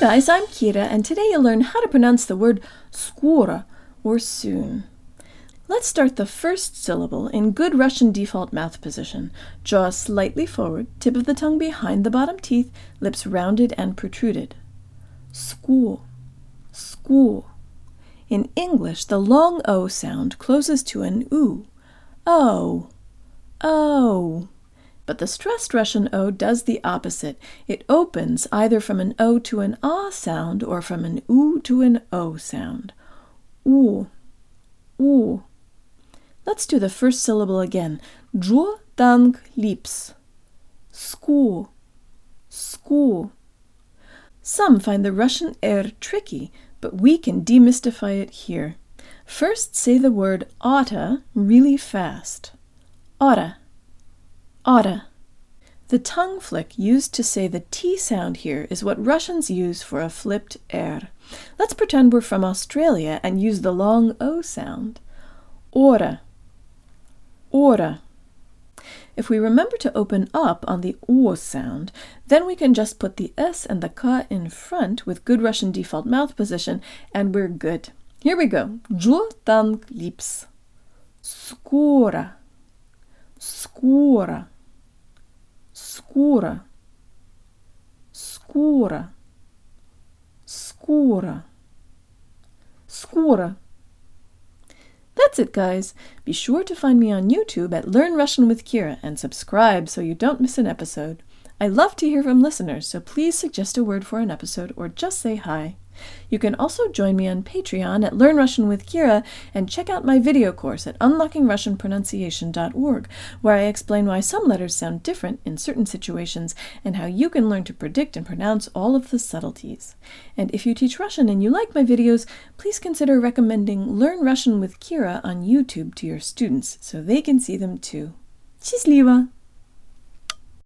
guys, I'm Kira, and today you'll learn how to pronounce the word skora, or soon. Let's start the first syllable in good Russian default mouth position. Jaw slightly forward, tip of the tongue behind the bottom teeth, lips rounded and protruded. School, school. In English, the long O sound closes to an U. Oh, oh. But the stressed Russian O does the opposite. It opens either from an O to an Ah sound or from an U to an O sound. U, U. Let's do the first syllable again. Джо танк lips. School, school. Some find the Russian er tricky, but we can demystify it here. First, say the word oughta really fast. Oughta, oughta. The tongue flick used to say the T sound here is what Russians use for a flipped R. Let's pretend we're from Australia and use the long O sound. Ora, ora. If we remember to open up on the O sound, then we can just put the S and the K in front with good Russian default mouth position, and we're good. Here we go. Джо танк lips. Скоро. Скоро. Скоро. Скоро. Скоро. Скоро. That's it, guys. Be sure to find me on YouTube at Learn Russian with Kira and subscribe so you don't miss an episode. I love to hear from listeners, so please suggest a word for an episode or just say hi. You can also join me on Patreon at Learn Russian with Kira and check out my video course at unlockingrussianpronunciation.org, where I explain why some letters sound different in certain situations and how you can learn to predict and pronounce all of the subtleties. And if you teach Russian and you like my videos, please consider recommending Learn Russian with Kira on YouTube to your students so they can see them too. Счастливо!